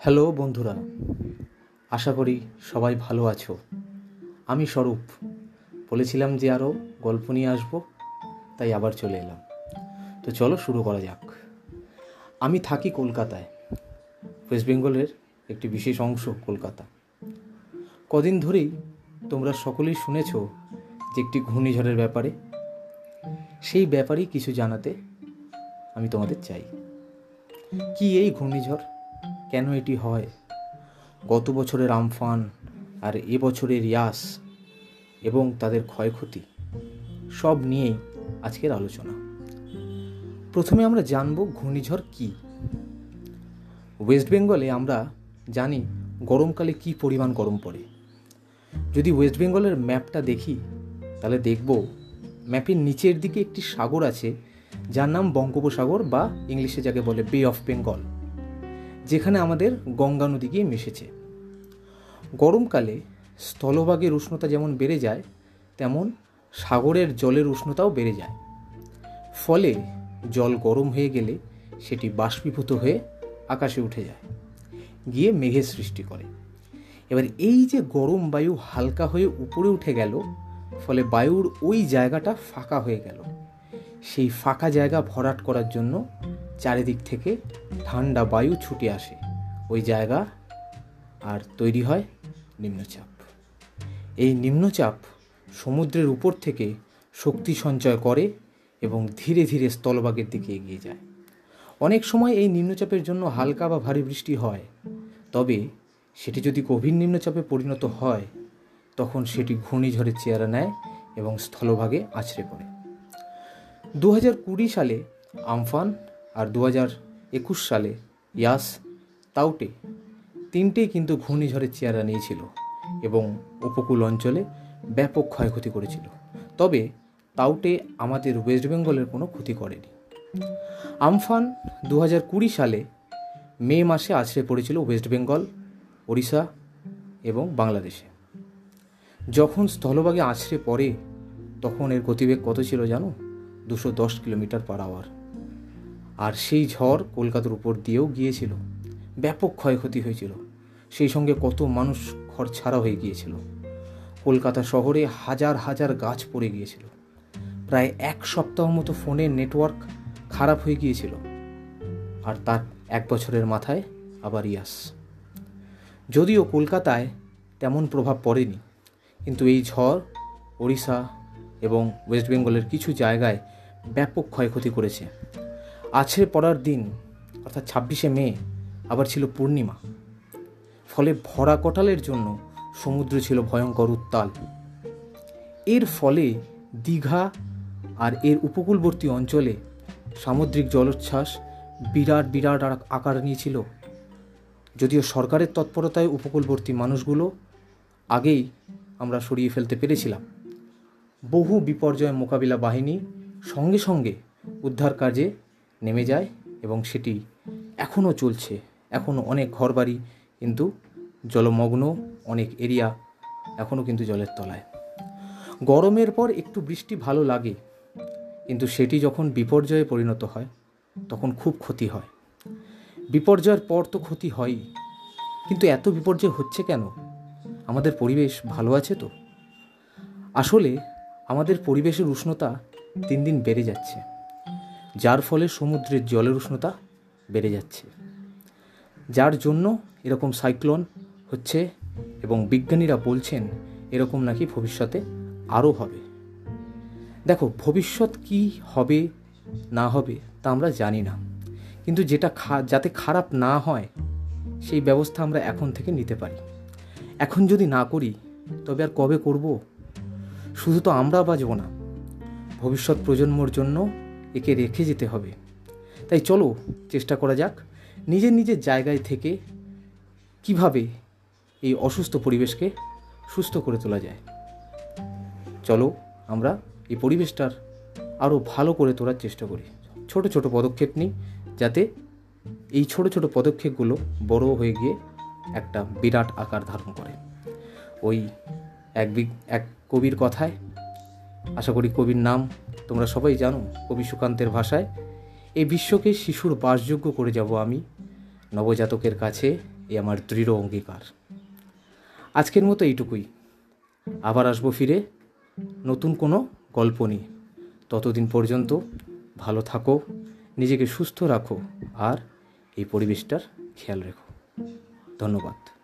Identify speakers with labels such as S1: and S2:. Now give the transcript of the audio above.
S1: Hello বন্ধুরা, আশা করি সবাই ভালো আছো। আমি স্বরূপ, বলেছিলাম যে আরও গল্প নিয়ে আসব, তাই আবার চলে এলাম। তো চলো শুরু করা যাক। আমি থাকি কলকাতায়, ওয়েস্ট বেঙ্গলের একটি বিশেষ অংশ কলকাতা। কদিন ধরেই তোমরা সকলেই শুনেছ যে একটি ঘূর্ণিঝড়ের ব্যাপারে। সেই ব্যাপারেই কিছু জানাতে আমি তোমাদের চাই। কি এই ঘূর্ণিঝড়? কেন এটি হয়? গত বছরের আমফান আর এ বছরের ইয়াস এবং তাদের ক্ষয়ক্ষতি সব নিয়েই আজকের আলোচনা। প্রথমে আমরা জানব ঘূর্ণিঝড় কি। ওয়েস্ট বেঙ্গলে আমরা জানি গরমকালে কি পরিমাণ গরম পড়ে। যদি ওয়েস্ট বেঙ্গলের ম্যাপটা দেখি, তাহলে দেখব ম্যাপের নিচের দিকে একটি সাগর আছে, যার নাম বঙ্গোপসাগর বা ইংলিশে যাকে বলে বে অফ বেঙ্গল যেখানে আমাদের গঙ্গা নদী গিয়ে মিশেছে। গরমকালে স্থলভাগের উষ্ণতা যেমন বেড়ে যায়, তেমন সাগরের জলের উষ্ণতাও বেড়ে যায়। ফলে জল গরম হয়ে গেলে সেটি বাষ্পীভূত হয়ে আকাশে উঠে যায়, গিয়ে মেঘের সৃষ্টি করে। এবার এই যে গরম বায়ু হালকা হয়ে উপরে উঠে গেল, ফলে বায়ুর ওই জায়গাটা ফাঁকা হয়ে গেল। সেই ফাঁকা জায়গা ভরাট করার জন্য চারিদিক থেকে ঠান্ডা বায়ু ছুটে আসে। ওই জায়গা আর তৈরি হয় নিম্নচাপ। এই নিম্নচাপ সমুদ্রের উপর থেকে শক্তি সঞ্চয় করে এবং ধীরে ধীরে স্থলভাগের দিকে এগিয়ে যায়। অনেক সময় এই নিম্নচাপের জন্য হালকা বা ভারী বৃষ্টি হয়, তবে সেটি যদি গভীর নিম্নচাপে পরিণত হয়, তখন সেটি ঘূর্ণিঝড়ের চেহারা নেয় এবং স্থলভাগে আছড়ে পড়ে। দু হাজার কুড়ি সালে আমফান আর দু হাজার একুশ সালে ইয়াস তাউটে তিনটেই কিন্তু ঘূর্ণিঝড়ের চেহারা নিয়েছিল এবং উপকূল অঞ্চলে ব্যাপক ক্ষয়ক্ষতি করেছিল। তবে তাউটে আমাদের ওয়েস্ট বেঙ্গলের কোনো ক্ষতি করেনি। আমফান দু হাজার কুড়ি সালে মে মাসে আছড়ে পড়েছিল ওয়েস্ট বেঙ্গল, ওড়িশা এবং বাংলাদেশে। যখন স্থলভাগে আছড়ে পড়ে, তখন এর গতিবেগ কত ছিল জানো? দুশো দশ কিলোমিটার পার আওয়ার। আর সেই ঝড় কলকাতার উপর দিয়েও গিয়েছিল। ব্যাপক ক্ষয়ক্ষতি হয়েছিল। সেই সঙ্গে কত মানুষ ঘর ছাড়া হয়ে গিয়েছিল। কলকাতা শহরে হাজার হাজার গাছ পড়ে গিয়েছিল। প্রায় এক সপ্তাহ মতো ফোনের নেটওয়ার্ক খারাপ হয়ে গিয়েছিল। আর তার এক বছরের মাথায় আবার ইয়াস। যদিও কলকাতায় তেমন প্রভাব পড়েনি, কিন্তু এই ঝড়, ওড়িশা এবং ওয়েস্ট বেঙ্গলের কিছু জায়গায় ব্যাপক ক্ষয়ক্ষতি করেছে। আছড়ে পড়ার দিন, অর্থাৎ ছাব্বিশে মে, আবার ছিল পূর্ণিমা। ফলে ভরা কটালের জন্য সমুদ্র ছিল ভয়ঙ্কর উত্তাল। এর ফলে দীঘা আর এর উপকূলবর্তী অঞ্চলে সামুদ্রিক জলোচ্ছ্বাস বিরাট বিরাট আকার নিয়েছিল। যদিও সরকারের তৎপরতায় উপকূলবর্তী মানুষগুলো আগেই আমরা সরিয়ে ফেলতে পেরেছিলাম। বহু বিপর্যয় মোকাবিলা বাহিনী সঙ্গে সঙ্গে উদ্ধার কাজে নেমে যায় এবং সেটি এখনও চলছে। এখনও অনেক ঘরবাড়ি কিন্তু জলমগ্ন, অনেক এরিয়া এখনও কিন্তু জলের তলায়। গরমের পর একটু বৃষ্টি ভালো লাগে, কিন্তু সেটি যখন বিপর্যয়ে পরিণত হয়, তখন খুব ক্ষতি হয়। বিপর্যয়ের পর তো ক্ষতি হয়ই, কিন্তু এত বিপর্যয় হচ্ছে কেন? আমাদের পরিবেশ ভালো আছে তো? আসলে আমাদের পরিবেশের উষ্ণতা দিন দিন বেড়ে যাচ্ছে। যার ফলে সমুদ্রের জলের উষ্ণতা বেড়ে যাচ্ছে। যার জন্য এরকম সাইক্লোন হচ্ছে এবং বিজ্ঞানীরা বলছেন এরকম নাকি ভবিষ্যতে আরও হবে। দেখো, ভবিষ্যৎ কি হবে, না হবে তা আমরা জানি না। কিন্তু যেটা যাতে খারাপ না হয়, সেই ব্যবস্থা আমরা এখন থেকে নিতে পারি। এখন যদি না করি, তবে আর কবে করব? শুধু তো আমরা বাঁচব না। ভবিষ্যৎ প্রজন্মর জন্য একে রেখে যেতে হবে। তাই চলো, চেষ্টা করা যাক নিজের নিজের জায়গায় থেকে কীভাবে এই অসুস্থ পরিবেশকে সুস্থ করে তোলা যায়। চলো, আমরা এই পরিবেশটার আরও ভালো করে তোলার চেষ্টা করি। ছোট ছোট পদক্ষেপ নিই যাতে এই ছোট ছোট পদক্ষেপগুলো বড় হয়ে গিয়ে একটা বিরাট আকার ধারণ করে। ওই এক এক কবির কথায় আশা করি কবির নাম তোমরা সবাই জানো, কবি সুকান্তের ভাষায়। এই বিশ্বকে শিশুর বাসযোগ্য করে যাব আমি, নবজাতকের কাছে এ আমার দৃঢ় অঙ্গীকার। আজকের মতো এইটুকুই। আবার আসব ফিরে, নতুন কোনো গল্প নিয়ে। ততদিন পর্যন্ত ভালো থাকো, নিজেকে সুস্থ রাখো আর এই পরিবেশটার খেয়াল রেখো। ধন্যবাদ।